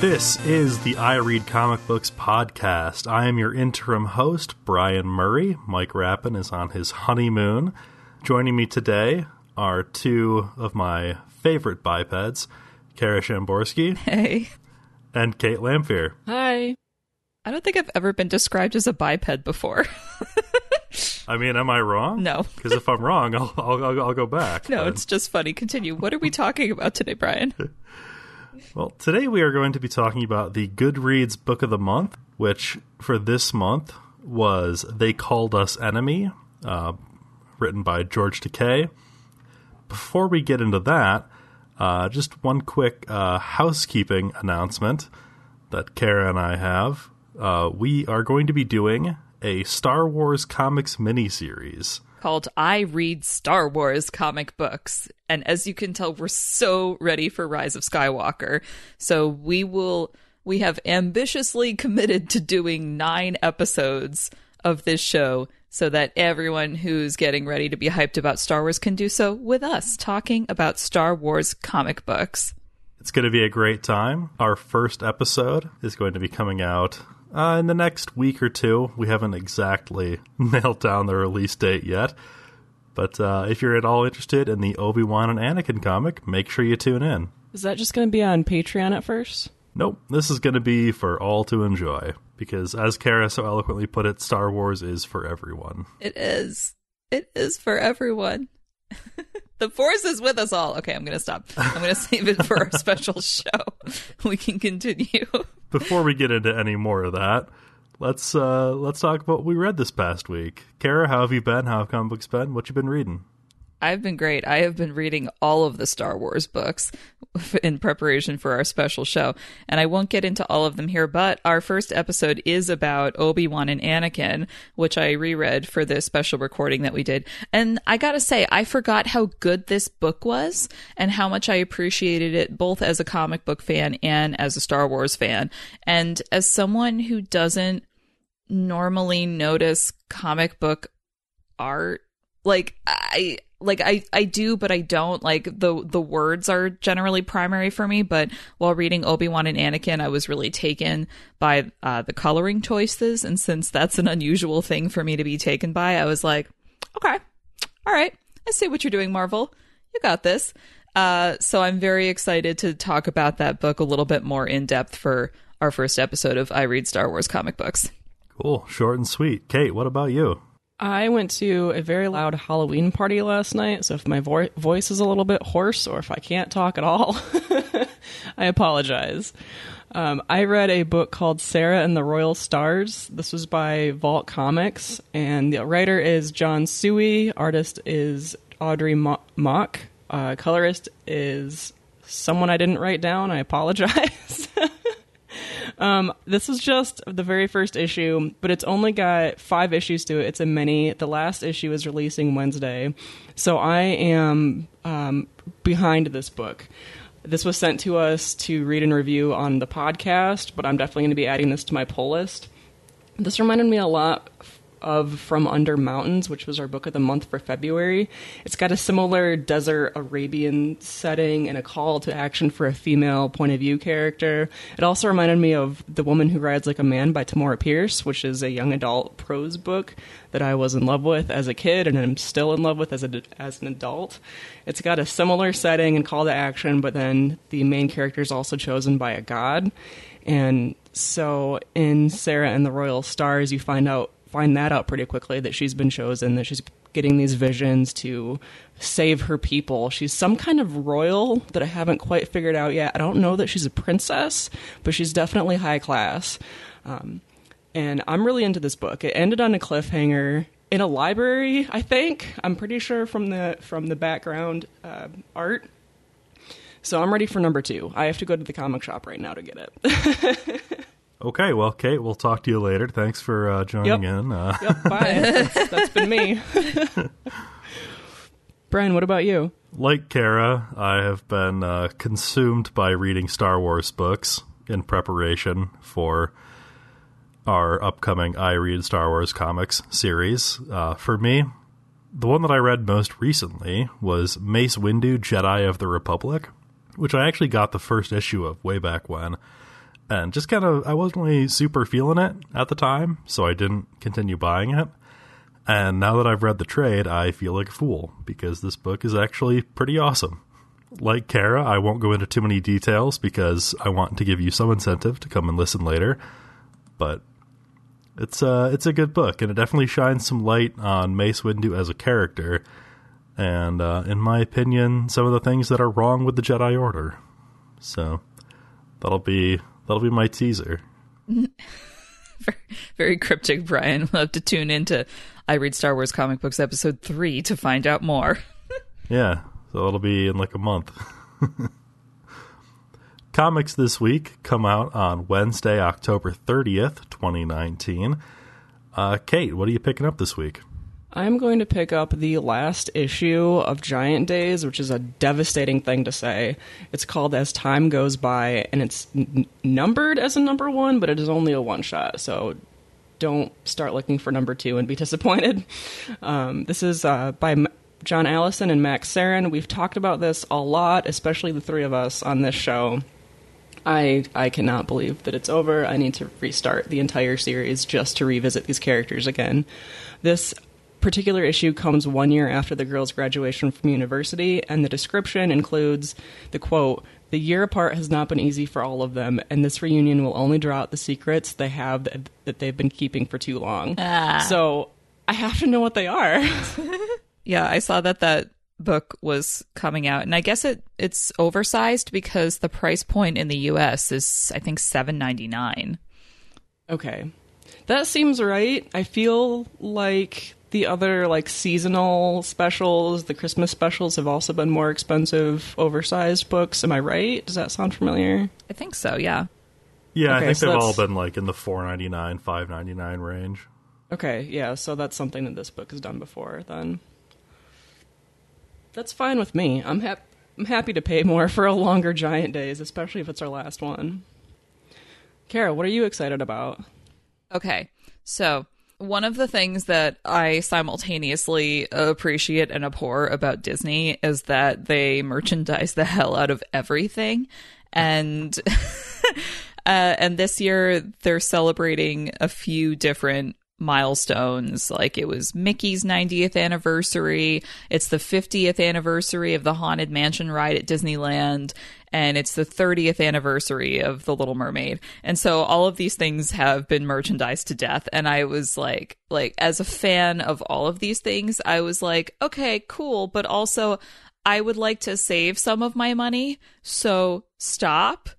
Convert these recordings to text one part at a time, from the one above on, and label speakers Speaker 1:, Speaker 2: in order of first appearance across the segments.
Speaker 1: This is the I Read Comic Books podcast. I am your interim host, Brian Murray. Mike Rappin is on his honeymoon. Joining me today are two of my favorite bipeds, Kara Shamborsky.
Speaker 2: Hey.
Speaker 1: and Kate Lamphere.
Speaker 3: Hi.
Speaker 2: I don't think I've ever been described as a biped before.
Speaker 1: I mean, am I wrong?
Speaker 2: No.
Speaker 1: Because if I'm wrong, I'll, I'll, I'll, I'll go back.
Speaker 2: no,
Speaker 1: but-
Speaker 2: it's just funny. Continue. What are we talking about today, Brian?
Speaker 1: Well, today we are going to be talking about the Goodreads Book of the Month, which for this month was They Called Us Enemy, uh, written by George Takei. Before we get into that, uh, just one quick uh, housekeeping announcement that Kara and I have. Uh, we are going to be doing a Star Wars comics miniseries.
Speaker 2: Called I Read Star Wars comic books. And as you can tell, we're so ready for Rise of Skywalker. So we will, we have ambitiously committed to doing nine episodes of this show so that everyone who's getting ready to be hyped about Star Wars can do so with us, talking about Star Wars comic books.
Speaker 1: It's going to be a great time. Our first episode is going to be coming out uh, in the next week or two. We haven't exactly nailed down the release date yet. But uh, if you're at all interested in the Obi Wan and Anakin comic, make sure you tune in.
Speaker 3: Is that just going to be on Patreon at first?
Speaker 1: Nope, this is going to be for all to enjoy. Because as Kara so eloquently put it, Star Wars is for everyone.
Speaker 2: It is. It is for everyone. the force is with us all. Okay, I'm going to stop. I'm going to save it for our special show. We can continue.
Speaker 1: Before we get into any more of that, let's uh, let's talk about what we read this past week. Kara, how have you been? How have comic books been? What you been reading?
Speaker 2: I've been great. I have been reading all of the Star Wars books in preparation for our special show. And I won't get into all of them here, but our first episode is about Obi-Wan and Anakin, which I reread for this special recording that we did. And I gotta say, I forgot how good this book was and how much I appreciated it both as a comic book fan and as a Star Wars fan. And as someone who doesn't normally notice comic book art like i like i i do but i don't. Like the the words are generally primary for me but while reading obi-wan and anakin i was really taken by uh the coloring choices. And since that's an unusual thing for me to be taken by i was like okay all right i see what you're doing marvel. You got this. Uh so i'm very excited to talk about that book a little bit more in depth for our first episode of i read star wars comic books.
Speaker 1: Cool, short and sweet. Kate, what about you?
Speaker 3: I went to a very loud Halloween party last night, so if my vo- voice is a little bit hoarse or if I can't talk at all, I apologize. Um, I read a book called Sera and the Royal Stars. This was by Vault Comics, and the writer is Jon Tsuei. Artist is Audrey Mo- Mok. Uh, colorist is someone I didn't write down. I apologize. Um, this is just the very first issue, but it's only got five issues to it. It's a mini. The last issue is releasing Wednesday, so I am um, behind this book. This was sent to us to read and review on the podcast, but I'm definitely going to be adding this to my pull list. This reminded me a lot of From Under Mountains, which was our book of the month for February. It's got a similar desert Arabian setting and a call to action for a female point of view character. It also reminded me of The Woman Who Rides Like a Man by Tamora Pierce, which is a young adult prose book that I was in love with as a kid and I'm still in love with as, a, as an adult. It's got a similar setting and call to action, but then the main character is also chosen by a god. And so in Sera and the Royal Stars, you find out find that out pretty quickly that she's been chosen, that she's getting these visions to save her people. She's some kind of royal that I haven't quite figured out yet. I don't know that she's a princess, but she's definitely high class. Um, and I'm really into this book. It ended on a cliffhanger in a library, I think. I'm pretty sure from the from the background uh, art. So I'm ready for number two. I have to go to the comic shop right now to get it.
Speaker 1: Okay, well, Kate, we'll talk to you later. Thanks for uh, joining
Speaker 3: Yep.
Speaker 1: in. Uh,
Speaker 3: Yep, bye. that's, that's been me. Brian, what about you?
Speaker 1: like Kara, I have been uh, consumed by reading Star Wars books in preparation for our upcoming I Read Star Wars comics series. Uh, for me, the one that I read most recently was Mace Windu, Jedi of the Republic, which I actually got the first issue of way back when. And just kind of I wasn't really super feeling it at the time, so I didn't continue buying it. And now that I've read the trade, I feel like a fool because this book is actually pretty awesome. Like Kara, I won't go into too many details because I want to give you some incentive to come and listen later. But it's uh it's a good book and it definitely shines some light on Mace Windu as a character and uh, in my opinion some of the things that are wrong with the Jedi Order. So that'll be that'll be my teaser.
Speaker 2: Very cryptic, Brian. We'll have to tune into I Read Star Wars Comic Books episode 3 to find out more.
Speaker 1: yeah, so it'll be in like a month. Comics this week come out on Wednesday, October 30th, 2019. Uh, Kate, what are you picking up this week?
Speaker 3: I'm going to pick up the last issue of Giant Days, which is a devastating thing to say. It's called As Time Goes By, and it's n- numbered as a number one, but it is only a one shot, so don't start looking for number two and be disappointed. Um, this is uh, by M- John Allison and Max Sarin. We've talked about this a lot, especially the three of us on this show. I I cannot believe that it's over. I need to restart the entire series just to revisit these characters again. This particular issue comes one year after the girl's graduation from university, and the description includes the quote, The year apart has not been easy for all of them, and this reunion will only draw out the secrets they have that, that they've been keeping for too long.
Speaker 2: Ah.
Speaker 3: So I have to know what they are.
Speaker 2: yeah, I saw that that book was coming out and I guess it it's oversized because the price point in the US is I think 7.99.
Speaker 3: Okay. That seems right. I feel like the other like seasonal specials, the Christmas specials have also been more expensive, oversized books. Am I right? Does that sound familiar?
Speaker 2: I think so, yeah.
Speaker 1: Yeah,
Speaker 3: Okay,
Speaker 1: I think
Speaker 3: so
Speaker 1: they've all been like in the 4.99, 5.99 range.
Speaker 3: Okay, yeah, so that's something that this book has done before then. That's fine with me. I'm hap- I'm happy to pay more for a longer Giant Days, especially if it's our last one. Kara, what are you excited about?
Speaker 2: Okay. So, one of the things that I simultaneously appreciate and abhor about Disney is that they merchandise the hell out of everything. And uh, and this year they're celebrating a few different milestones. Like it was Mickey's 90th anniversary. It's the 50th anniversary of the haunted mansion ride at Disneyland and it's the 30th anniversary of the little mermaid. And so all of these things have been merchandised to death. And i was like like as a fan of all of these things i was like okay cool. But also i would like to save some of my money. So stop.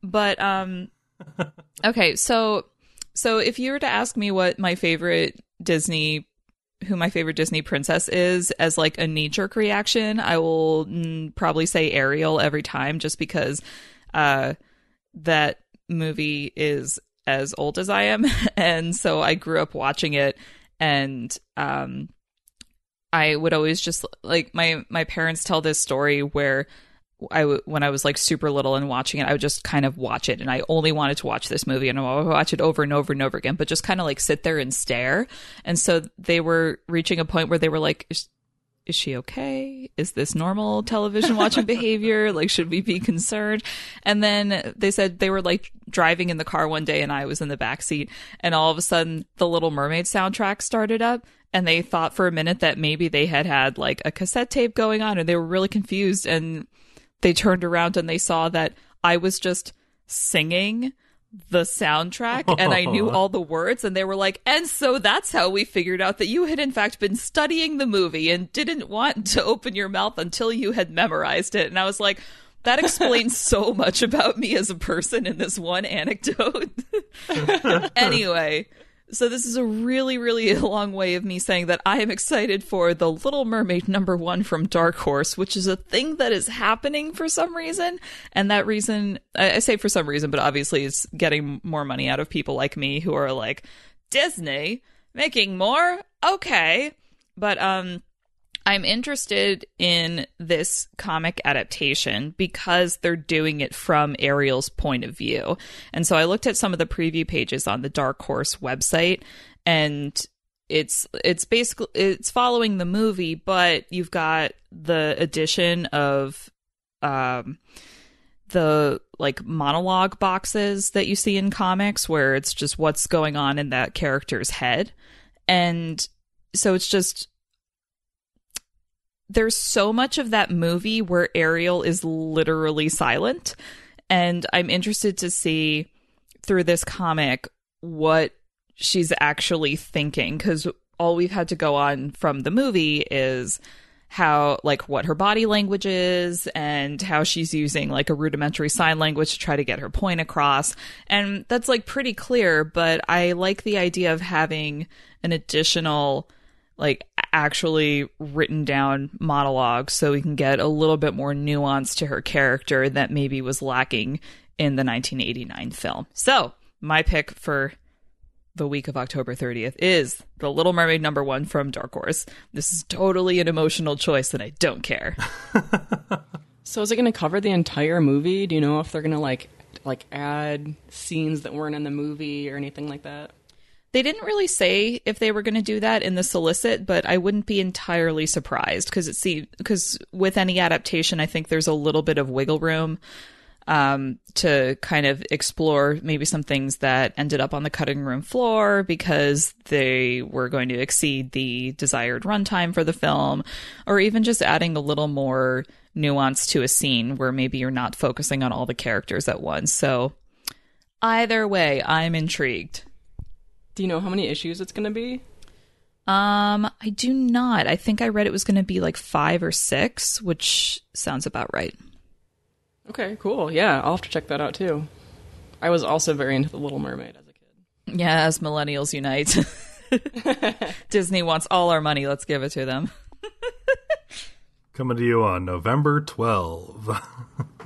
Speaker 2: But um okay. So so if you were to ask me what my favorite disney who my favorite Disney princess is as like a knee jerk reaction, I will probably say Ariel every time just because uh, that movie is as old as I am. and so I grew up watching it and um, I would always just like my my parents tell this story where I w- when I was like super little and watching it, I would just kind of watch it, and I only wanted to watch this movie, and I would watch it over and over and over again, but just kind of like sit there and stare. And so they were reaching a point where they were like, "Is, is she okay? Is this normal television watching behavior? Like, should we be concerned?" And then they said they were like driving in the car one day, and I was in the back seat, and all of a sudden the Little Mermaid soundtrack started up, and they thought for a minute that maybe they had had like a cassette tape going on, and they were really confused and they turned around and they saw that I was just singing the soundtrack and I knew all the words and they were like, and so that's how we figured out that you had in fact been studying the movie and didn't want to open your mouth until you had memorized it. And I was like, that explains so much about me as a person in this one anecdote. anyway, so this is a really, really long way of me saying that I am excited for The Little Mermaid number one from Dark Horse, which is a thing that is happening for some reason. And that reason, I say for some reason, but obviously it's getting more money out of people like me who are like, Disney making more? Okay. But, um, I'm interested in this comic adaptation because they're doing it from Ariel's point of view. And so I looked at some of the preview pages on the Dark Horse website and it's it's basically it's following the movie, but you've got the addition of um the like monologue boxes that you see in comics where it's just what's going on in that character's head. And so it's just there's so much of that movie where Ariel is literally silent. And I'm interested to see through this comic what she's actually thinking because all we've had to go on from the movie is how like what her body language is and how she's using like a rudimentary sign language to try to get her point across and that's like pretty clear but i like the idea of having an additional like actually written down monologue so we can get a little bit more nuance to her character that maybe was lacking in the 1989 film so my pick for the week of October 30th is The Little Mermaid number one from Dark Horse. This is totally an emotional choice, and I don't care.
Speaker 3: So is it going to cover the entire movie? Do you know if they're going to like like add scenes that weren't in the movie or anything like that?
Speaker 2: They didn't really say if they were going to do that in the solicit, but I wouldn't be entirely surprised because it see because with any adaptation, I think there's a little bit of wiggle room um, to kind of explore maybe some things that ended up on the cutting room floor because they were going to exceed the desired runtime for the film, or even just adding a little more nuance to a scene where maybe you're not focusing on all the characters at once. So, either way, I'm intrigued.
Speaker 3: Do you know how many issues it's going to be?
Speaker 2: Um, I do not. I think I read it was going to be like five or six, which sounds about right.
Speaker 3: Okay, cool. Yeah, I'll have to check that out too. I was also very into The Little Mermaid as a kid.
Speaker 2: Yeah, as millennials unite. Disney wants all our money. Let's give it to them.
Speaker 1: Coming to you on November 12.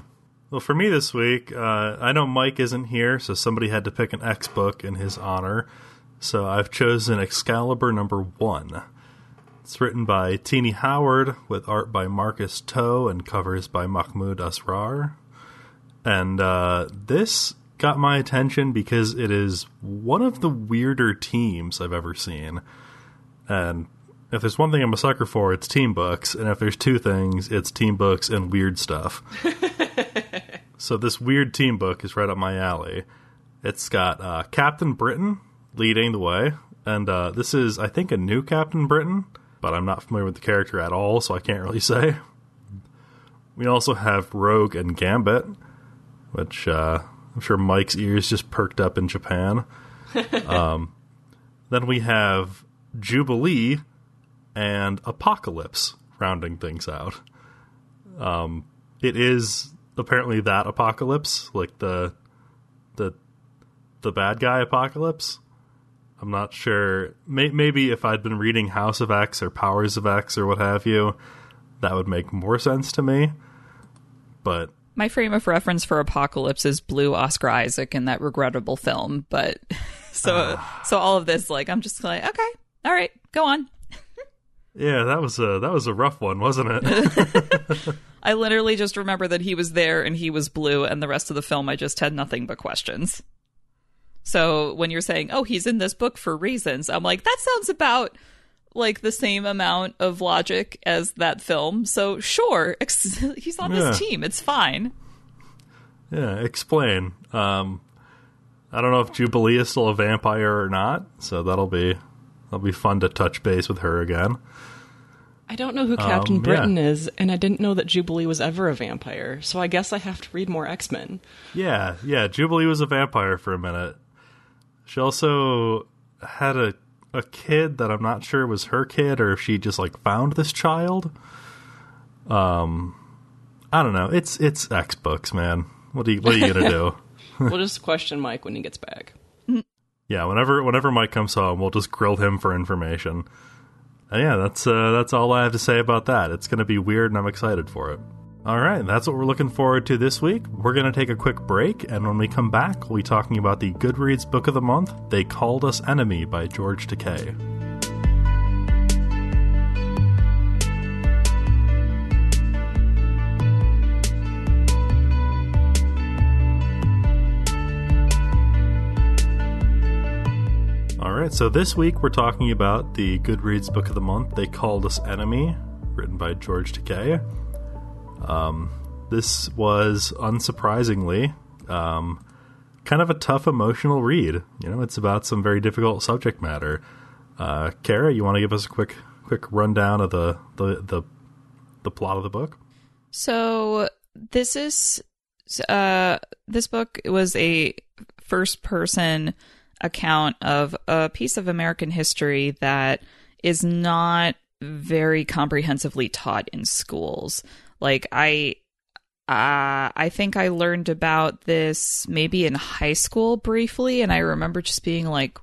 Speaker 1: well, for me this week, uh, I know Mike isn't here, so somebody had to pick an X book in his honor. So I've chosen Excalibur number one. It's written by Tini Howard with art by Marcus To and covers by Mahmoud Asrar. And uh, this got my attention because it is one of the weirder teams I've ever seen. And if there's one thing I'm a sucker for, it's team books. And if there's two things, it's team books and weird stuff. so this weird team book is right up my alley. It's got uh, Captain Britain leading the way. And uh, this is, I think, a new Captain Britain, but I'm not familiar with the character at all, so I can't really say. We also have Rogue and Gambit, which uh, I'm sure Mike's ears just perked up in Japan. um, then we have Jubilee and Apocalypse rounding things out. Um, it is apparently that Apocalypse, like the the the bad guy Apocalypse. I'm not sure. May- maybe if I'd been reading House of X or Powers of X or what have you, that would make more sense to me. But
Speaker 2: My frame of reference for Apocalypse is Blue Oscar Isaac in that regrettable film, but so ah. so all of this like I'm just like okay, all right, go on.
Speaker 1: yeah, that was a that was a rough one, wasn't it?
Speaker 2: I literally just remember that he was there and he was blue, and the rest of the film I just had nothing but questions. So when you're saying, "Oh, he's in this book for reasons," I'm like, that sounds about like the same amount of logic as that film. So sure, ex- he's on
Speaker 1: Yeah.
Speaker 2: this team. It's fine.
Speaker 1: yeah, explain. Um, I don't know if Jubilee is still a vampire or not, so that'll be that'll be fun to touch base with her again.
Speaker 3: I don't know who Captain
Speaker 1: Um, yeah.
Speaker 3: Britain is, and I didn't know that Jubilee was ever a vampire, so I guess I have to read more X Men.
Speaker 1: Yeah, yeah. Jubilee was a vampire for a minute. She also had a a kid that I'm not sure was her kid or if she just like found this child. Um, I don't know. It's it's X books, man. What are you What are you gonna do?
Speaker 3: we'll just question Mike when he gets back.
Speaker 1: Yeah, whenever whenever Mike comes home, we'll just grill him for information. And yeah, that's uh, that's all I have to say about that. It's going to be weird, and I'm excited for it. All right, that's what we're looking forward to this week. We're going to take a quick break, and when we come back, we'll be talking about the Goodreads book of the month, "They Called Us Enemy" by George Takei. All right, so this week we're talking about the Goodreads book of the month. They called us enemy, written by George Takei. Um, this was unsurprisingly um, kind of a tough emotional read. You know, it's about some very difficult subject matter. Uh, Kara, you want to give us a quick quick rundown of the the the, the plot of the book?
Speaker 2: So this is uh, this book was a first person account of a piece of American history that is not very comprehensively taught in schools. Like I uh, I think I learned about this maybe in high school briefly, and I remember just being like,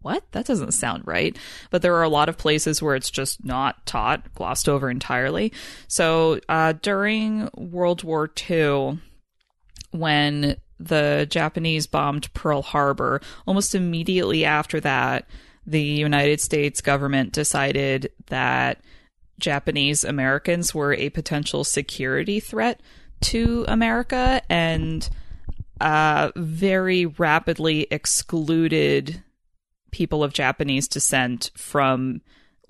Speaker 2: what? That doesn't sound right. But there are a lot of places where it's just not taught, glossed over entirely. So uh, during World War II, when the Japanese bombed Pearl Harbor, almost immediately after that, the United States government decided that Japanese Americans were a potential security threat to America and uh, very rapidly excluded people of Japanese descent from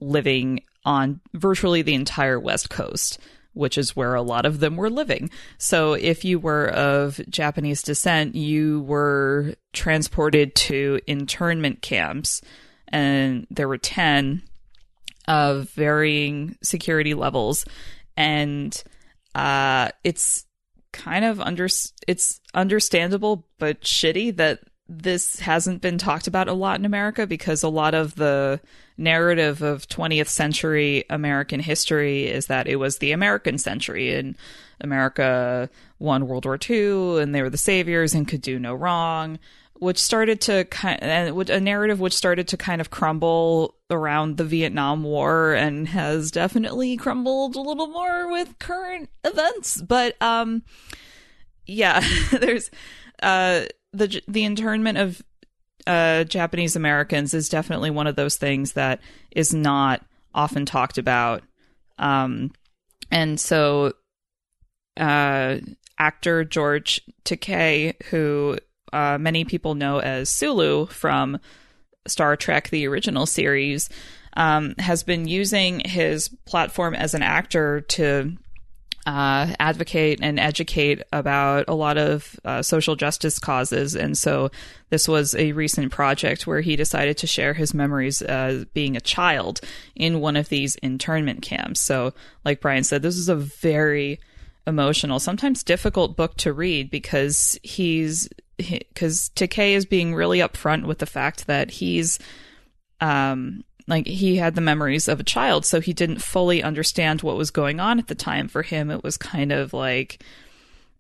Speaker 2: living on virtually the entire West Coast, which is where a lot of them were living. So if you were of Japanese descent, you were transported to internment camps, and there were 10 of varying security levels. And uh, it's kind of under it's understandable but shitty that this hasn't been talked about a lot in America because a lot of the narrative of 20th century American history is that it was the American century and America won World War II and they were the saviors and could do no wrong, which started to kind and a narrative which started to kind of crumble around the Vietnam War and has definitely crumbled a little more with current events. But um, yeah, there's uh the the internment of uh, Japanese Americans is definitely one of those things that is not often talked about. Um, and so, uh, actor George Takei, who uh, many people know as Sulu from Star Trek, the original series, um, has been using his platform as an actor to uh, advocate and educate about a lot of uh, social justice causes. And so this was a recent project where he decided to share his memories uh, being a child in one of these internment camps. So, like Brian said, this is a very emotional, sometimes difficult book to read because he's because Takei is being really upfront with the fact that he's um like he had the memories of a child so he didn't fully understand what was going on at the time. For him it was kind of like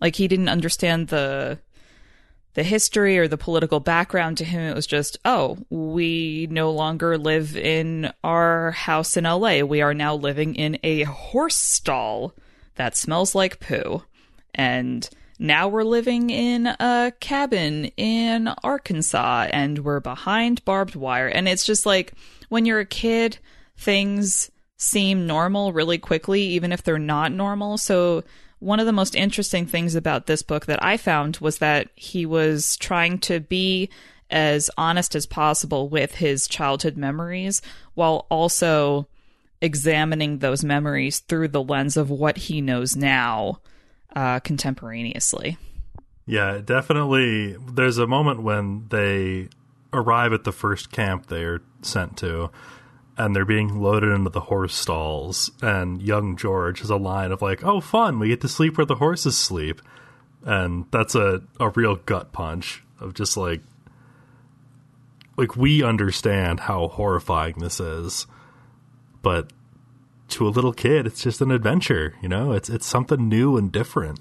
Speaker 2: like he didn't understand the the history or the political background to him. It was just oh we no longer live in our house in LA we are now living in a horse stall that smells like poo. And now we're living in a cabin in Arkansas and we're behind barbed wire and it's just like when you're a kid, things seem normal really quickly, even if they're not normal. So, one of the most interesting things about this book that I found was that he was trying to be as honest as possible with his childhood memories while also examining those memories through the lens of what he knows now uh, contemporaneously.
Speaker 1: Yeah, definitely. There's a moment when they arrive at the first camp they're sent to and they're being loaded into the horse stalls and young george has a line of like oh fun we get to sleep where the horses sleep and that's a, a real gut punch of just like like we understand how horrifying this is but to a little kid it's just an adventure you know it's it's something new and different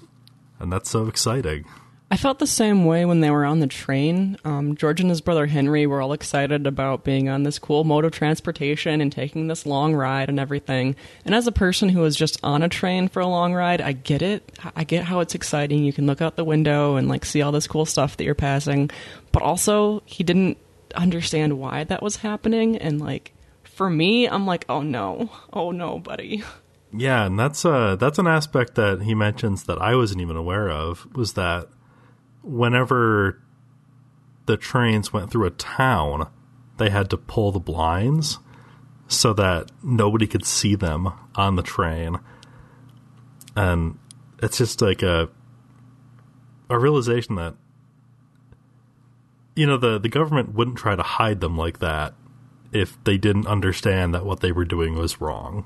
Speaker 1: and that's so exciting
Speaker 3: I felt the same way when they were on the train. Um, George and his brother Henry were all excited about being on this cool mode of transportation and taking this long ride and everything. And as a person who was just on a train for a long ride, I get it. I get how it's exciting. You can look out the window and like see all this cool stuff that you're passing. But also, he didn't understand why that was happening. And like, for me, I'm like, oh no, oh no, buddy.
Speaker 1: Yeah, and that's uh that's an aspect that he mentions that I wasn't even aware of was that whenever the trains went through a town, they had to pull the blinds so that nobody could see them on the train. And it's just like a a realization that you know the the government wouldn't try to hide them like that if they didn't understand that what they were doing was wrong.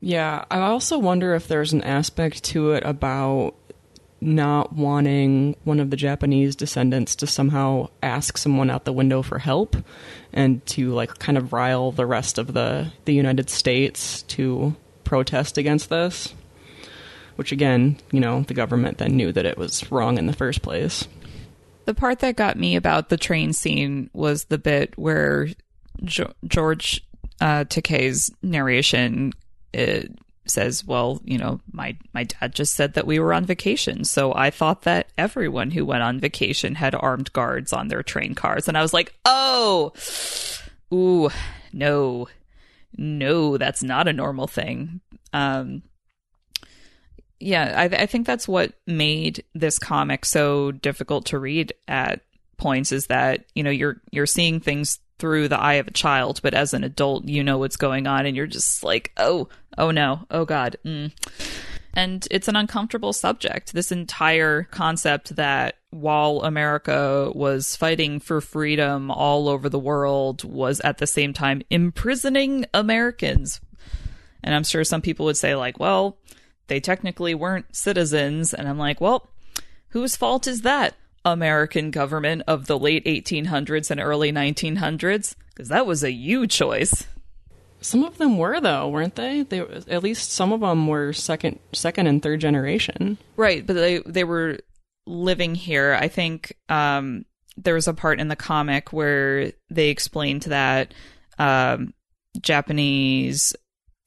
Speaker 3: Yeah, I also wonder if there's an aspect to it about not wanting one of the Japanese descendants to somehow ask someone out the window for help and to like kind of rile the rest of the the United States to protest against this. Which again, you know, the government then knew that it was wrong in the first place.
Speaker 2: The part that got me about the train scene was the bit where jo- George uh, Takei's narration it says, "Well, you know, my my dad just said that we were on vacation, so I thought that everyone who went on vacation had armed guards on their train cars." And I was like, "Oh, ooh, no, no, that's not a normal thing." Um, yeah, I, I think that's what made this comic so difficult to read at points is that you know you're you're seeing things through the eye of a child, but as an adult, you know what's going on, and you're just like, oh, oh no, oh god. Mm. And it's an uncomfortable subject. This entire concept that while America was fighting for freedom all over the world, was at the same time imprisoning Americans. And I'm sure some people would say, like, well, they technically weren't citizens. And I'm like, well, whose fault is that? American government of the late 1800s and early 1900s? Because that was a you choice.
Speaker 3: Some of them were though, weren't they? They at least some of them were second, second and third generation.
Speaker 2: Right, but they they were living here. I think um, there was a part in the comic where they explained that um, Japanese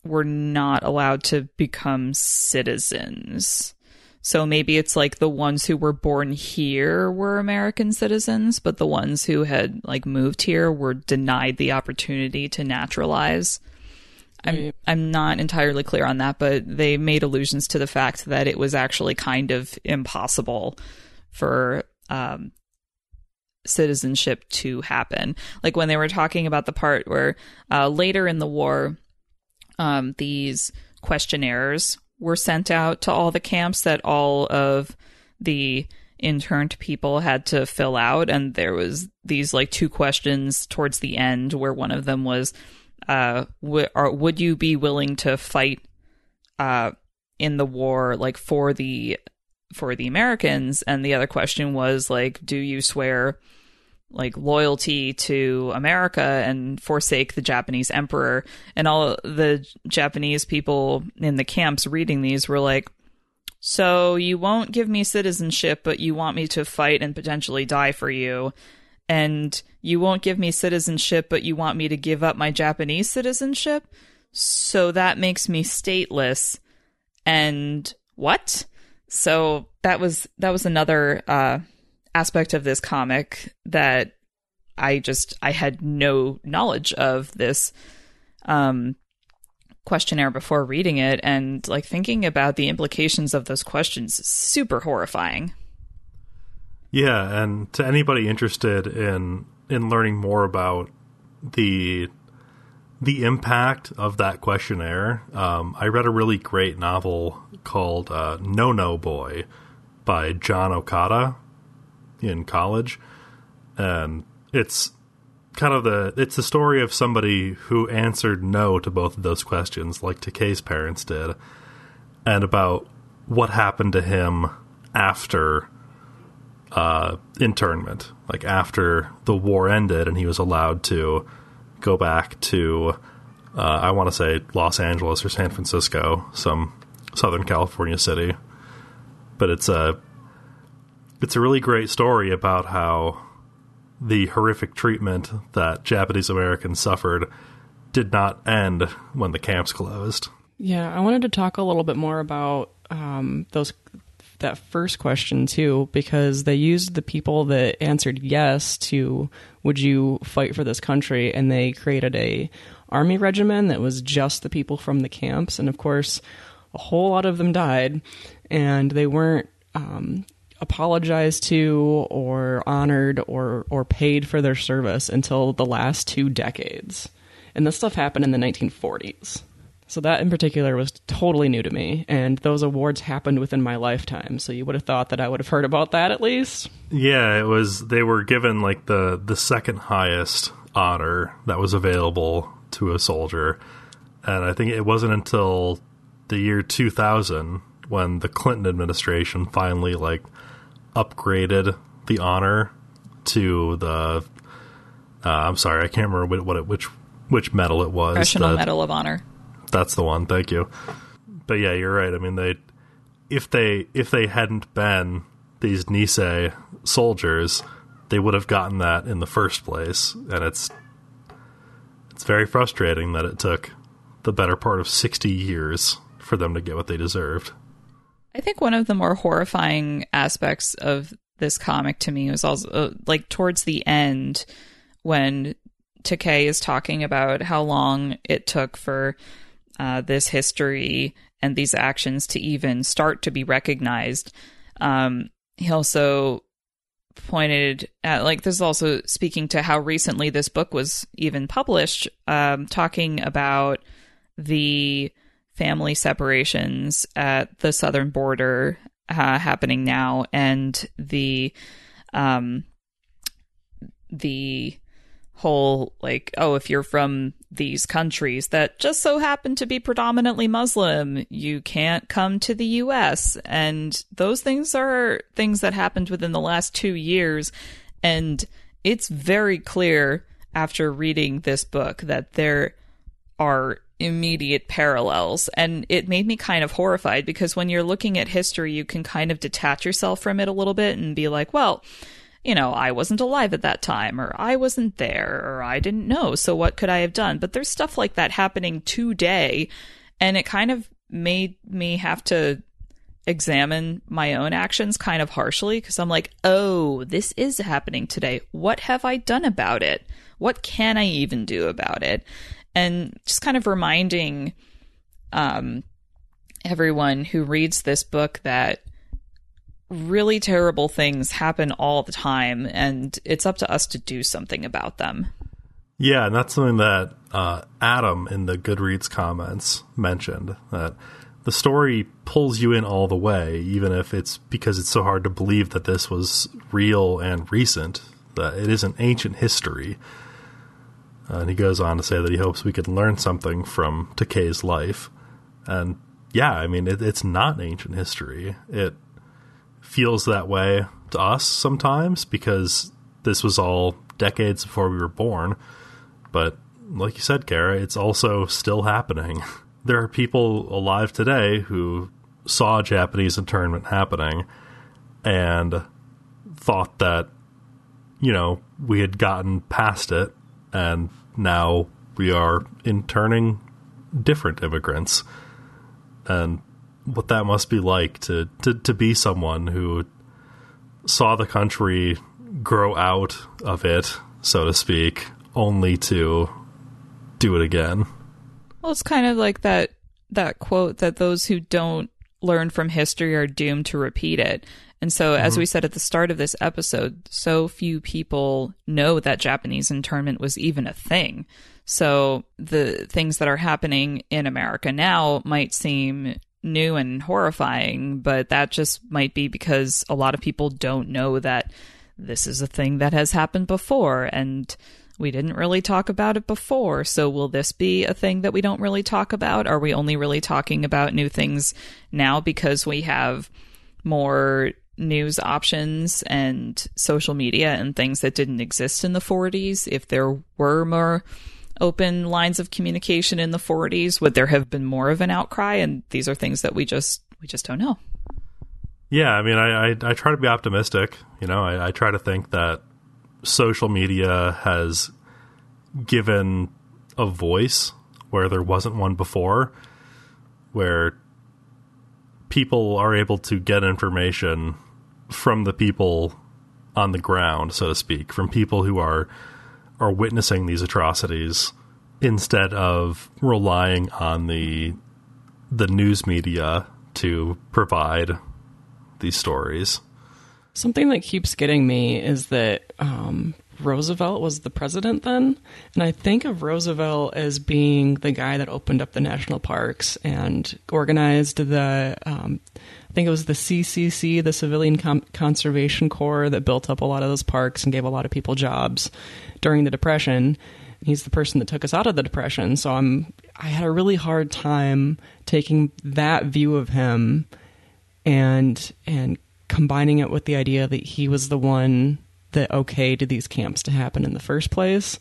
Speaker 2: were not allowed to become citizens. So maybe it's like the ones who were born here were American citizens, but the ones who had like moved here were denied the opportunity to naturalize. I'm I'm not entirely clear on that, but they made allusions to the fact that it was actually kind of impossible for um, citizenship to happen. Like when they were talking about the part where uh, later in the war, um, these questionnaires were sent out to all the camps that all of the interned people had to fill out. And there was these like two questions towards the end where one of them was uh w- are, would you be willing to fight uh in the war like for the for the Americans? And the other question was like do you swear like loyalty to America and forsake the Japanese emperor. And all the Japanese people in the camps reading these were like, so you won't give me citizenship, but you want me to fight and potentially die for you. And you won't give me citizenship, but you want me to give up my Japanese citizenship. So that makes me stateless. And what? So that was that was another uh, aspect of this comic that I just I had no knowledge of this um questionnaire before reading it and like thinking about the implications of those questions super horrifying.
Speaker 1: Yeah, and to anybody interested in in learning more about the the impact of that questionnaire, um, I read a really great novel called uh, No No Boy by John Okada in college, and it's kind of the it's the story of somebody who answered no to both of those questions, like Takei's parents did, and about what happened to him after uh, internment, like after the war ended and he was allowed to go back to uh, I want to say Los Angeles or San Francisco, some Southern California city, but it's a it's a really great story about how the horrific treatment that Japanese Americans suffered did not end when the camps closed.
Speaker 3: Yeah, I wanted to talk a little bit more about um, those that first question too, because they used the people that answered yes to "Would you fight for this country?" and they created a army regimen that was just the people from the camps, and of course, a whole lot of them died, and they weren't um, apologized to or honored or or paid for their service until the last two decades. And this stuff happened in the 1940s. So that in particular was totally new to me, and those awards happened within my lifetime. So you would have thought that I would have heard about that at least.
Speaker 1: Yeah, it was. They were given like the the second highest honor that was available to a soldier, and I think it wasn't until the year 2000 when the Clinton administration finally like upgraded the honor to the. Uh, I'm sorry, I can't remember what it, which which medal it was.
Speaker 2: Congressional
Speaker 1: the-
Speaker 2: Medal of Honor.
Speaker 1: that's the one. Thank you. But yeah, you're right. I mean, they if they if they hadn't been these Nisei soldiers, they would have gotten that in the first place, and it's it's very frustrating that it took the better part of 60 years for them to get what they deserved.
Speaker 2: I think one of the more horrifying aspects of this comic to me was also uh, like towards the end when Takei is talking about how long it took for uh, this history and these actions to even start to be recognized. Um, he also pointed at like this is also speaking to how recently this book was even published, um, talking about the family separations at the southern border uh, happening now. And the um the whole like oh if you're from these countries that just so happen to be predominantly muslim you can't come to the US and those things are things that happened within the last 2 years. And it's very clear after reading this book that there are immediate parallels and it made me kind of horrified because when you're looking at history you can kind of detach yourself from it a little bit and be like well you know i wasn't alive at that time or i wasn't there or i didn't know so what could i have done but there's stuff like that happening today and it kind of made me have to examine my own actions kind of harshly because I'm like, oh, this is happening today. What have I done about it? What can I even do about it? And just kind of reminding um, everyone who reads this book that really terrible things happen all the time, and it's up to us to do something about them.
Speaker 1: Yeah, and that's something that uh, Adam in the Goodreads comments mentioned that the story pulls you in all the way, even if it's because it's so hard to believe that this was real and recent, that it isn't ancient history. Uh, and he goes on to say that he hopes we can learn something from Takei's life. And yeah, I mean, it, it's not ancient history. It feels that way to us sometimes because this was all decades before we were born. But like you said, Kara, it's also still happening. There are people alive today who saw Japanese internment happening and thought that, you know, we had gotten past it and now we are interning different immigrants. And what that must be like to, to, to be someone who saw the country grow out of it, so to speak, only to do it again.
Speaker 2: Well, it's kind of like that that quote that those who don't learn from history are doomed to repeat it. And so, as mm-hmm. we said at the start of this episode, so few people know that Japanese internment was even a thing. So, the things that are happening in America now might seem new and horrifying, but that just might be because a lot of people don't know that this is a thing that has happened before. And we didn't really talk about it before. So will this be a thing that we don't really talk about? Are we only really talking about new things now because we have more news options and social media and things that didn't exist in the 40s? If there were more open lines of communication in the 40s, would there have been more of an outcry? And these are things that we just we just don't know.
Speaker 1: Yeah, I mean, I, I, I try to be optimistic. You know, I, I try to think that social media has given a voice where there wasn't one before, where people are able to get information from the people on the ground, so to speak, from people who are are witnessing these atrocities instead of relying on the the news media to provide these stories.
Speaker 3: Something that keeps getting me is that um, Roosevelt was the president then. And I think of Roosevelt as being the guy that opened up the national parks and organized the, um, I think it was the CCC, the Civilian Com- Conservation Corps, that built up a lot of those parks and gave a lot of people jobs during the Depression. He's the person that took us out of the Depression. So I'm, I had a really hard time taking that view of him and, and combining it with the idea that he was the one that okayed these camps to happen in the first place.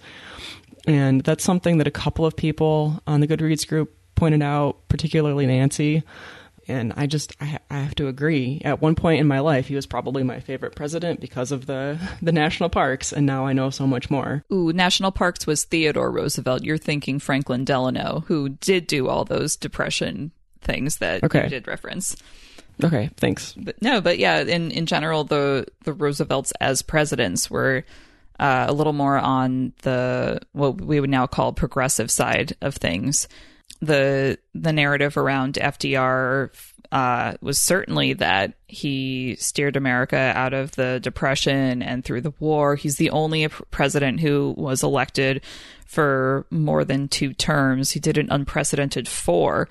Speaker 3: And that's something that a couple of people on the Goodreads group pointed out, particularly Nancy. And I just I, I have to agree. At one point in my life, he was probably my favorite president because of the the national parks, and now I know so much more.
Speaker 2: Ooh, national parks was Theodore Roosevelt. You're thinking Franklin Delano, who did do all those depression things that
Speaker 3: Okay.
Speaker 2: you did reference.
Speaker 3: Okay, thanks.
Speaker 2: But no, but yeah, in in general, the the Roosevelts as presidents were uh, a little more on the what we would now call progressive side of things. The the narrative around FDR uh, was certainly that he steered America out of the depression and through the war. He's the only president who was elected for more than two terms. He did an unprecedented four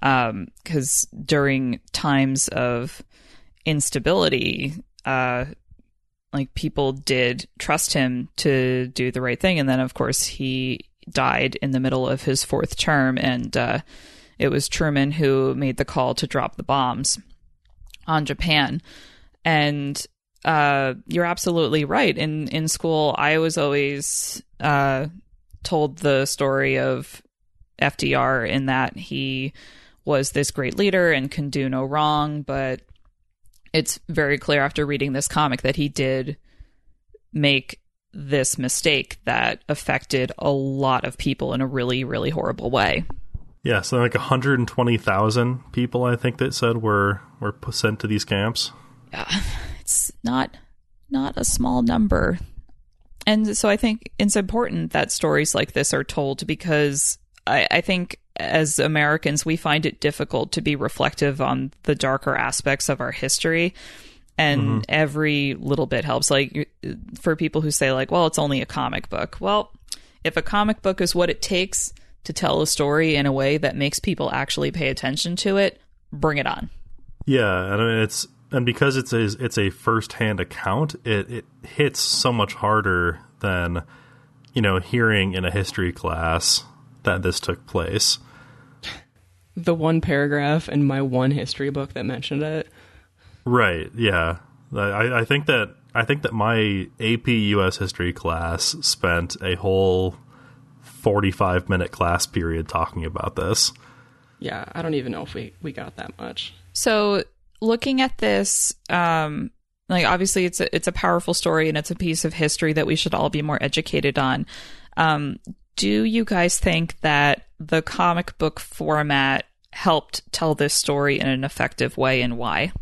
Speaker 2: because during times of instability, uh, like people did trust him to do the right thing, and then of course he died in the middle of his fourth term, and uh, it was Truman who made the call to drop the bombs on Japan, and uh, you're absolutely right. In in school, I was always uh, told the story of FDR in that he was this great leader and can do no wrong, but it's very clear after reading this comic that he did make this mistake that affected a lot of people in a really, really horrible way.
Speaker 1: Yeah, so like 120,000 people, I think that said were were sent to these camps.
Speaker 2: Yeah, it's not not a small number. And so I think it's important that stories like this are told because I, I think as Americans, we find it difficult to be reflective on the darker aspects of our history. And mm-hmm. every little bit helps. Like for people who say, like, well, it's only a comic book. Well, if a comic book is what it takes to tell a story in a way that makes people actually pay attention to it, bring it on.
Speaker 1: Yeah, and I mean it's and because it's a it's a first hand account, it it hits so much harder than you know hearing in a history class that this took place.
Speaker 3: The one paragraph in my one history book that mentioned it.
Speaker 1: Right. Yeah. I, I think that I think that my AP US history class spent a whole forty five minute class period talking about this.
Speaker 3: Yeah, I don't even know if we, we got that much.
Speaker 2: So looking at this, um, like obviously it's a it's a powerful story and it's a piece of history that we should all be more educated on. Um, do you guys think that the comic book format helped tell this story in an effective way and why?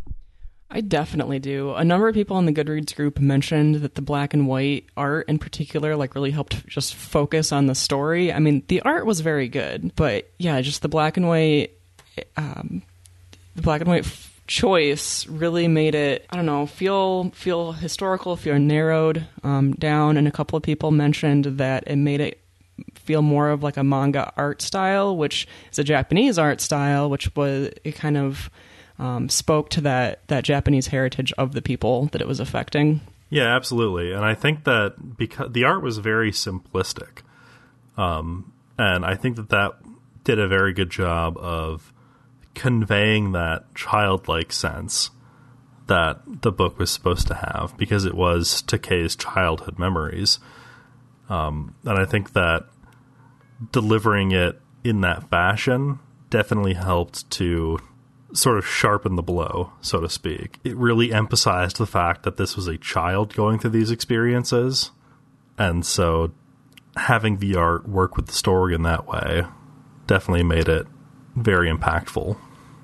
Speaker 3: I definitely do. A number of people in the Goodreads group mentioned that the black and white art in particular like really helped just focus on the story. I mean, the art was very good, but yeah, just the black and white um the black and white f- choice really made it I don't know, feel feel historical, feel narrowed um down and a couple of people mentioned that it made it feel more of like a manga art style, which is a Japanese art style, which was it kind of um, spoke to that that Japanese heritage of the people that it was affecting.
Speaker 1: Yeah, absolutely. And I think that because the art was very simplistic, um, and I think that that did a very good job of conveying that childlike sense that the book was supposed to have because it was Takei's childhood memories. Um, and I think that delivering it in that fashion definitely helped to sort of sharpen the blow, so to speak. It really emphasized the fact that this was a child going through these experiences. And so having the art work with the story in that way definitely made it very impactful.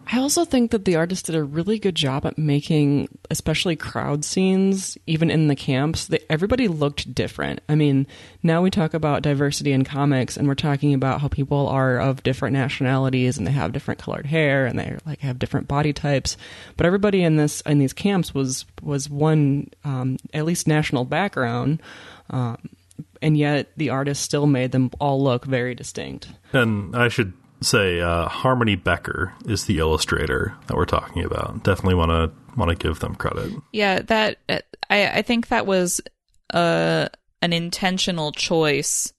Speaker 3: I also think that the artist did a really good job at making, especially crowd scenes, even in the camps. That everybody looked different. I mean, now we talk about diversity in comics, and we're talking about how people are of different nationalities and they have different colored hair and they like have different body types. But everybody in this in these camps was was one um, at least national background. Um, and yet the artist still made them all look very distinct.
Speaker 1: And I should say, uh, Harmony Becker is the illustrator that we're talking about. Definitely want to want to give them credit.
Speaker 2: Yeah, that I I think that was uh, an intentional choice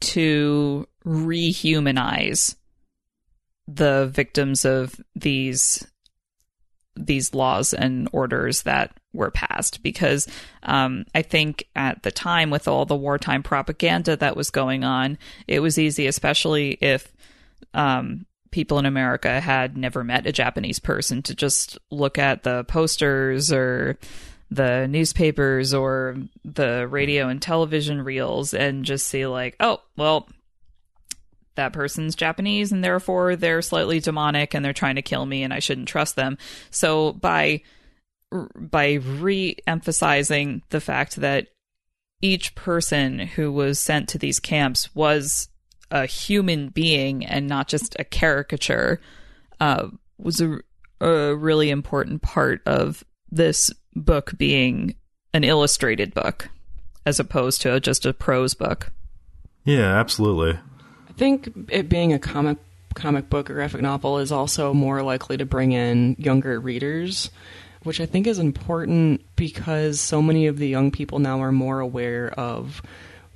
Speaker 2: to rehumanize the victims of these these laws and orders that were passed because um, I think at the time with all the wartime propaganda that was going on, it was easy, especially if um, people in America had never met a Japanese person, to just look at the posters or the newspapers or the radio and television reels and just see like, oh, well, that person's Japanese and therefore they're slightly demonic and they're trying to kill me and I shouldn't trust them. So by by re-emphasizing the fact that each person who was sent to these camps was a human being and not just a caricature uh, was a, a really important part of this book being an illustrated book as opposed to just a prose book.
Speaker 1: Yeah, absolutely I
Speaker 3: think it being a comic comic book or graphic novel is also more likely to bring in younger readers, which I think is important because so many of the young people now are more aware of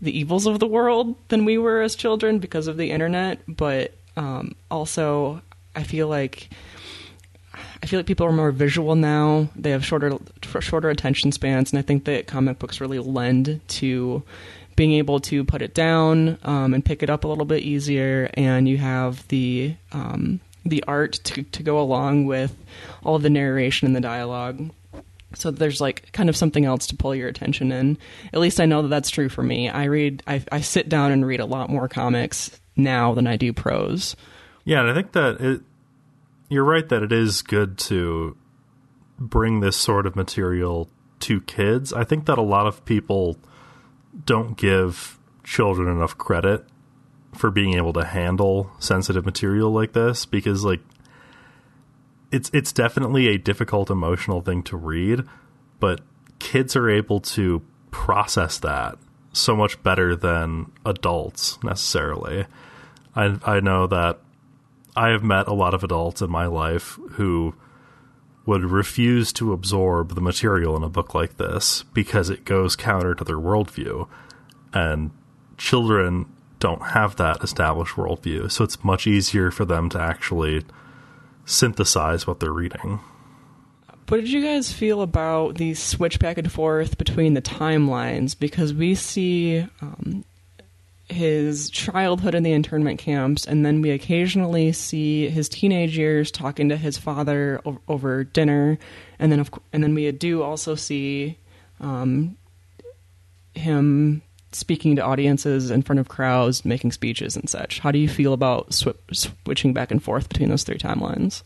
Speaker 3: the evils of the world than we were as children because of the internet. But um, also, I feel like I feel like people are more visual now. They have shorter shorter attention spans, and I think that comic books really lend to being able to put it down um, and pick it up a little bit easier, and you have the um, the art to to go along with all the narration and the dialogue. So there's like kind of something else to pull your attention in. At least I know that that's true for me. I read, I, I sit down and read a lot more comics now than I do prose.
Speaker 1: Yeah, and I think that it. You're right that it is good to bring this sort of material to kids. I think that a lot of people don't give children enough credit for being able to handle sensitive material like this because like it's it's definitely a difficult emotional thing to read, but kids are able to process that so much better than adults necessarily. I I know that I have met a lot of adults in my life who would refuse to absorb the material in a book like this because it goes counter to their worldview. And children don't have that established worldview. So it's much easier for them to actually synthesize what they're reading.
Speaker 3: What did you guys feel about the switch back and forth between the timelines? Because we see um, his childhood in the internment camps, and then we occasionally see his teenage years talking to his father over, over dinner, and then of, and then we do also see um, him speaking to audiences in front of crowds, making speeches and such. How do you feel about sw- switching back and forth between those three timelines?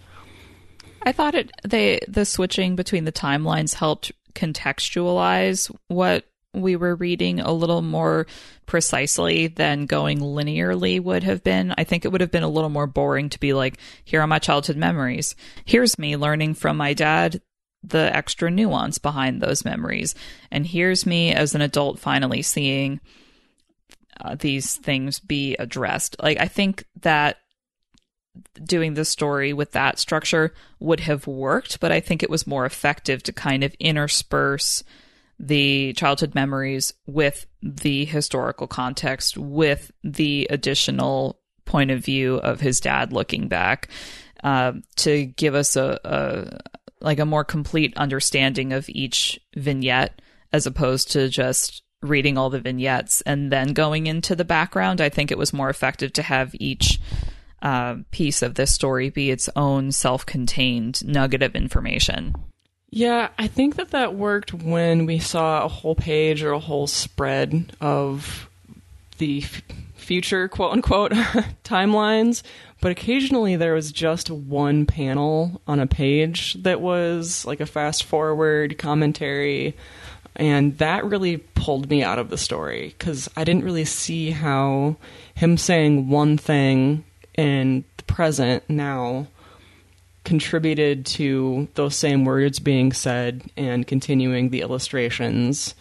Speaker 2: I thought it they the switching between the timelines helped contextualize what we were reading a little more precisely than going linearly would have been. I think it would have been a little more boring to be like, here are my childhood memories. Here's me learning from my dad the extra nuance behind those memories. And here's me as an adult finally seeing uh, these things be addressed. Like, I think that doing the story with that structure would have worked, but I think it was more effective to kind of intersperse the childhood memories with the historical context, with the additional point of view of his dad looking back, uh, to give us a, a like a more complete understanding of each vignette, as opposed to just reading all the vignettes and then going into the background. I think it was more effective to have each uh, piece of this story be its own self-contained nugget of information.
Speaker 3: Yeah, I think that that worked when we saw a whole page or a whole spread of the f- future quote unquote timelines, but occasionally there was just one panel on a page that was like a fast forward commentary, and that really pulled me out of the story because I didn't really see how him saying one thing in the present now contributed to those same words being said and continuing the illustrations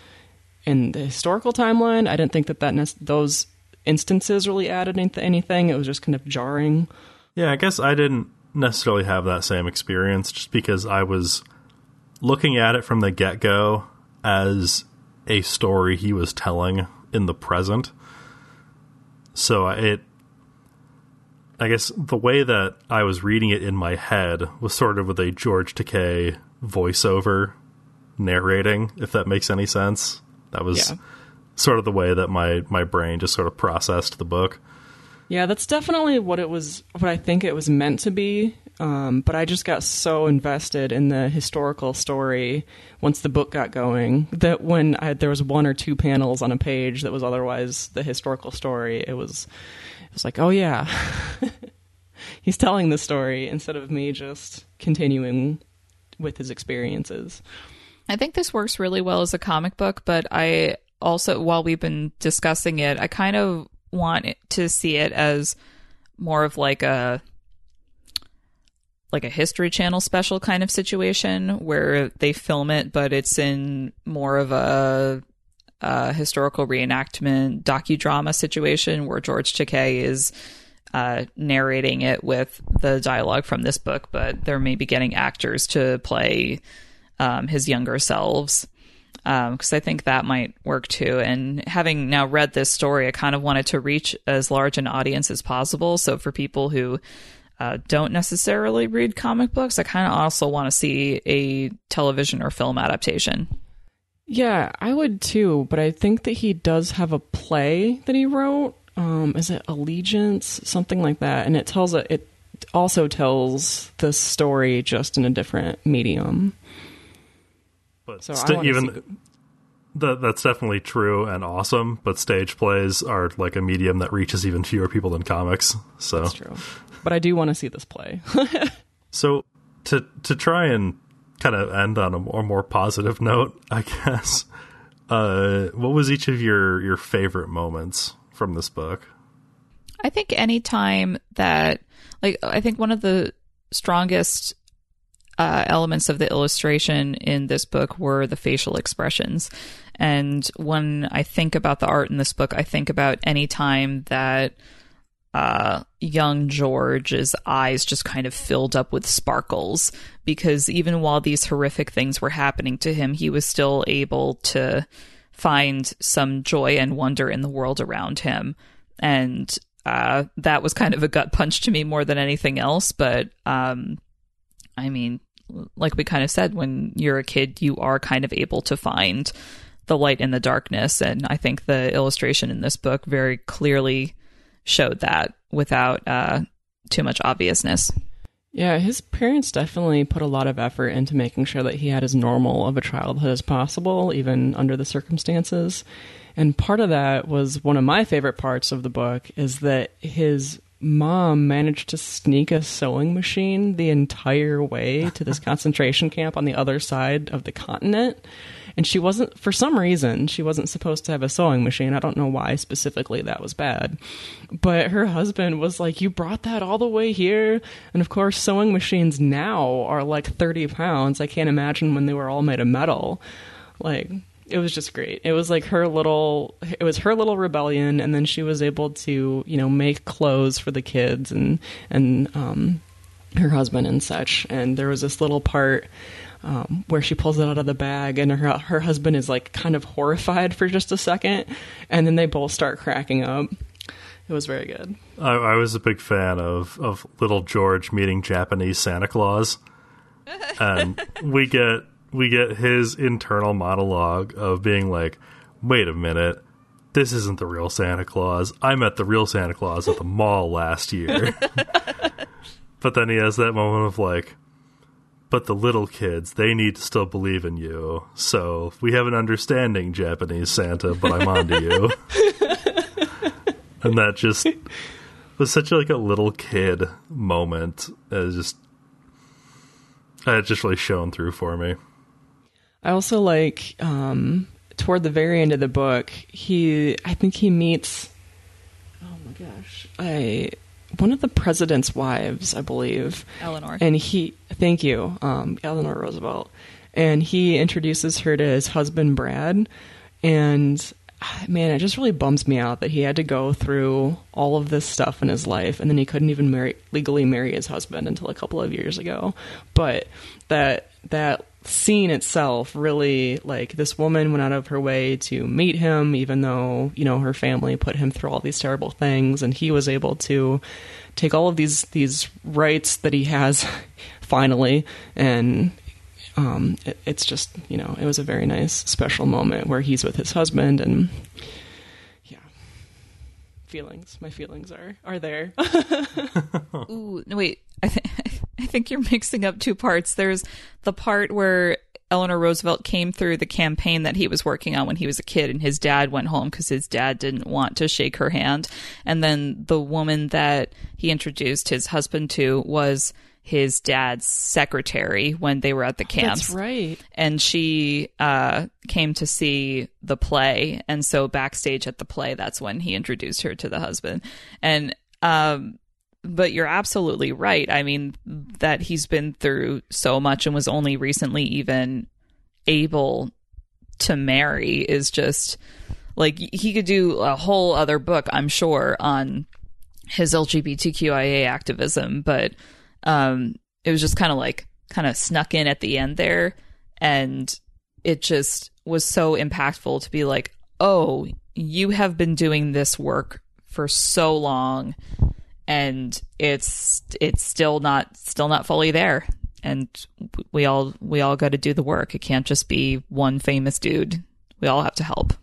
Speaker 3: in the historical timeline, I didn't think that, that ne- those instances really added anything. It was just kind of jarring.
Speaker 1: Yeah, I guess I didn't necessarily have that same experience just because I was looking at it from the get go as a story he was telling in the present. So it, I guess the way that I was reading it in my head was sort of with a George Takei voiceover narrating, if that makes any sense. That was yeah. Sort of the way that my, my brain just sort of processed the book.
Speaker 3: Yeah, that's definitely what it was, what I think it was meant to be. Um, but I just got so invested in the historical story once the book got going that when I, there was one or two panels on a page that was otherwise the historical story, it was it was like, oh yeah, he's telling the story instead of me just continuing with his experiences.
Speaker 2: I think this works really well as a comic book, but I also, while we've been discussing it, I kind of want to see it as more of like a like a history channel special kind of situation where they film it but it's in more of a, a historical reenactment docudrama situation where George Takei is uh, narrating it with the dialogue from this book but they're maybe getting actors to play um, his younger selves because um, I think that might work too. And having now read this story, I kind of wanted to reach as large an audience as possible. So for people who uh, don't necessarily read comic books, I kind of also want to see a television or film adaptation.
Speaker 3: Yeah, I would too, but I think that he does have a play that he wrote. Um, is it Allegiance, something like that? And it tells it. It also tells the story just in a different medium.
Speaker 1: But so st- even that that's definitely true and awesome. But stage plays are like a medium that reaches even fewer people than comics. So
Speaker 3: that's true. But I do want to see this play.
Speaker 1: so to to try and kind of end on a more, more positive note, I guess. Uh, what was each of your your favorite moments from this book?
Speaker 2: I think any time that like I think one of the strongest uh, elements of the illustration in this book were the facial expressions. And when I think about the art in this book, I think about any time that uh, young George's eyes just kind of filled up with sparkles because even while these horrific things were happening to him, he was still able to find some joy and wonder in the world around him. And uh, that was kind of a gut punch to me more than anything else. But um, I mean, like we kind of said, when you're a kid, you are kind of able to find the light in the darkness. And I think the illustration in this book very clearly showed that without uh, too much obviousness.
Speaker 3: Yeah, his parents definitely put a lot of effort into making sure that he had as normal of a childhood as possible, even under the circumstances. And part of that was one of my favorite parts of the book is that his mom managed to sneak a sewing machine the entire way to this concentration camp on the other side of the continent. And she wasn't, for some reason, she wasn't supposed to have a sewing machine. I don't know why specifically that was bad. But her husband was like, You brought that all the way here? And of course, sewing machines now are like 30 pounds. I can't imagine when they were all made of metal. Like, it was just great. It was like her little it was her little rebellion and then she was able to, you know, make clothes for the kids and and um her husband and such. And there was this little part um, where she pulls it out of the bag and her her husband is like kind of horrified for just a second and then they both start cracking up. It was very good.
Speaker 1: I, I was a big fan of of little George meeting Japanese Santa Claus. And we get we get his internal monologue of being like, wait a minute, this isn't the real Santa Claus. I met the real Santa Claus at the mall last year. but then he has that moment of like, but the little kids, they need to still believe in you. So we have an understanding, Japanese Santa, but I'm on to you. and that just was such like a little kid moment. It just, it just really shone through for me.
Speaker 3: I also like um, toward the very end of the book, he I think he meets oh my gosh, I one of the president's wives, I believe,
Speaker 2: Eleanor,
Speaker 3: and he thank you, um, Eleanor Roosevelt, and he introduces her to his husband Brad, And man, it just really bums me out that he had to go through all of this stuff in his life and then he couldn't even marry legally marry his husband until a couple of years ago. But that that scene itself really like this woman went out of her way to meet him even though, you know, her family put him through all these terrible things and he was able to take all of these these rights that he has finally and um, it, it's just you know it was a very nice special moment where he's with his husband and feelings my feelings are are there
Speaker 2: Ooh, no, wait. I, th- I think you're mixing up two parts. There's the part where Eleanor Roosevelt came through the campaign that he was working on when he was a kid, and his dad went home because his dad didn't want to shake her hand. And then the woman that he introduced his husband to was his dad's secretary when they were at the camps.
Speaker 3: that's right.
Speaker 2: And she uh, came to see the play. And so backstage at the play that's when he introduced her to the husband. And um but you're absolutely right. I mean that he's been through so much and was only recently even able to marry is just like he could do a whole other book i'm sure on his lgbtqia activism but um it was just kind of like kind of snuck in at the end there and it just was so impactful to be like oh you have been doing this work for so long and it's it's still not still not fully there. And we all we all got to do the work. It can't just be one famous dude. We all have to help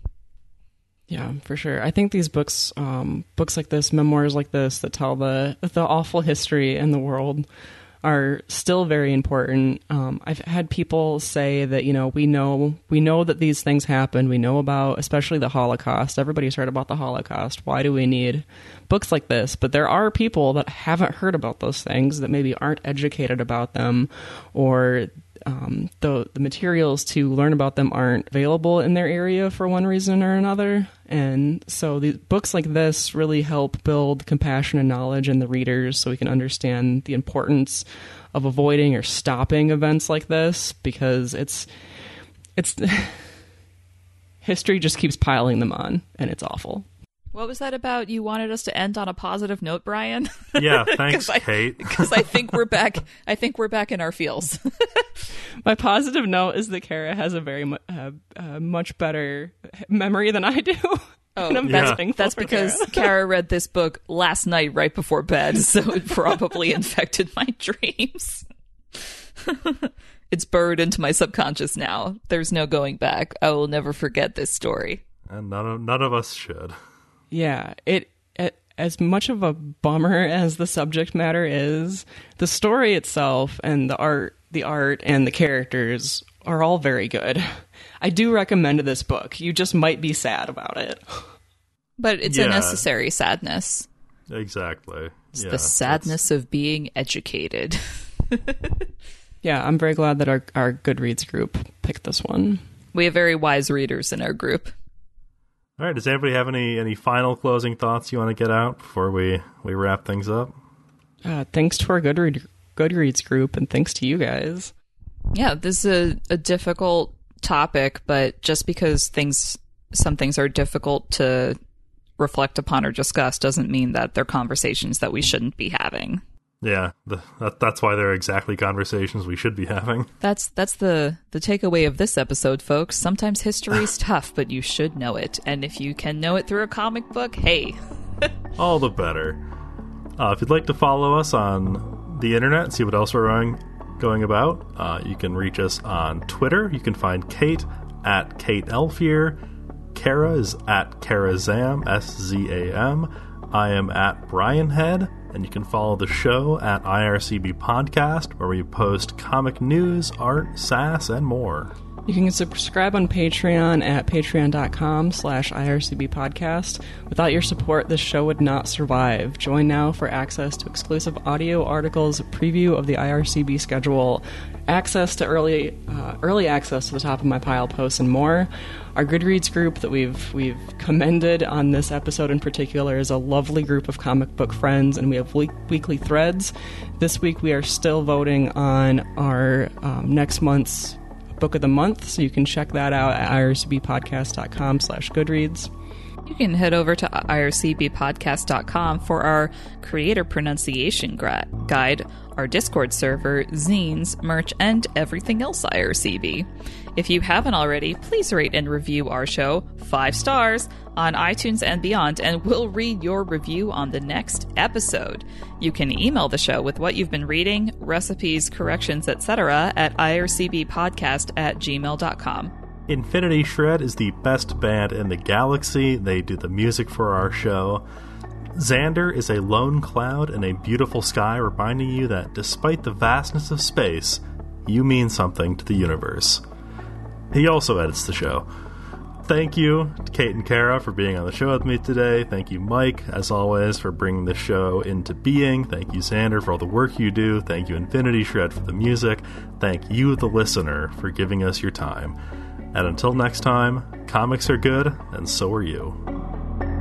Speaker 3: Yeah, for sure. I think these books, um, books like this, memoirs like this, that tell the the awful history in the world, are still very important. Um, I've had people say that you know we know we know that these things happened. We know about especially the Holocaust. Everybody's heard about the Holocaust. Why do we need books like this? But there are people that haven't heard about those things that maybe aren't educated about them, or um, the the materials to learn about them aren't available in their area for one reason or another. And so the books like this really help build compassion and knowledge in the readers, so we can understand the importance of avoiding or stopping events like this because it's it's history just keeps piling them on, and it's awful.
Speaker 2: What was that about you wanted us to end on a positive note brian
Speaker 1: Yeah, thanks,
Speaker 2: 'Cause I-
Speaker 1: Kate.
Speaker 2: because i think we're back i think we're back in our feels
Speaker 3: My positive note is that Kara has a very mu- uh, uh, much better memory than I do.
Speaker 2: Oh,
Speaker 3: and I'm
Speaker 1: Yeah.
Speaker 2: That's because
Speaker 3: Kara.
Speaker 2: Kara read this book last night right before bed, so it probably infected my dreams. it's buried into my subconscious now. There's no going back. I will never forget this story.
Speaker 1: And none of, none of us should.
Speaker 3: Yeah, it, it as much of a bummer as the subject matter is, the story itself and the art, the art and the characters are all very good. I do recommend this book. You just might be sad about it.
Speaker 2: But it's
Speaker 1: Yeah.
Speaker 2: a necessary sadness.
Speaker 1: Exactly.
Speaker 2: It's
Speaker 1: yeah,
Speaker 2: the sadness of being educated.
Speaker 3: Yeah, I'm very glad that our our Goodreads group picked this one.
Speaker 2: we have very wise readers in our group.
Speaker 1: All right. Does anybody have any any final closing thoughts you want to get out before we we wrap things up?
Speaker 3: Uh, thanks to our Goodread, Goodreads group, and thanks to you guys.
Speaker 2: Yeah, this is a, a difficult topic, but just because things, some things are difficult to reflect upon or discuss doesn't mean that they're conversations that we shouldn't be having.
Speaker 1: Yeah, the, that, that's why they're exactly conversations we should be having.
Speaker 2: That's that's the the takeaway of this episode, folks. Sometimes history is tough, but you should know it. And if you can know it through a comic book, hey,
Speaker 1: All the better. Uh, if you'd like to follow us on the internet, and see what else we're going, going about, uh, you can reach us on Twitter. You can find Kate at Kate Elfier. Kara is at Kara Szam, S Z A M. I am at Brian Head, and you can follow the show at IRCB Podcast, where we post comic news, art, sass, and more.
Speaker 3: You can subscribe on Patreon at patreon.com slash IRCB podcast. Without your support, this show would not survive. Join now for access to exclusive audio articles, preview of the IRCB schedule, access to early uh, early access to the top of my pile posts, and more. Our Goodreads group that we've we've commended on this episode in particular is a lovely group of comic book friends, and we have week- weekly threads. This week we are still voting on our um, next month's book of the month, so you can check that out at ircbpodcast.com slash goodreads.
Speaker 2: You can head over to ircbpodcast.com for our creator pronunciation guide, our Discord server, zines, merch, and everything else IRCB. If you haven't already, please rate and review our show five stars on iTunes and beyond, and we'll read your review on the next episode. You can email the show with what you've been reading, recipes, corrections, etc. at ircbpodcast at gmail.com.
Speaker 1: Infinity Shred is the best band in the galaxy. They do the music for our show. Xander is a lone cloud in a beautiful sky, reminding you that despite the vastness of space, you mean something to the universe. He also edits the show. Thank you Kate and Kara for being on the show with me today. Thank you, Mike, as always, for bringing the show into being. Thank you, Xander, for all the work you do. Thank you, Infinity Shred, for the music. Thank you, the listener, for giving us your time. And until next time, comics are good, and so are you.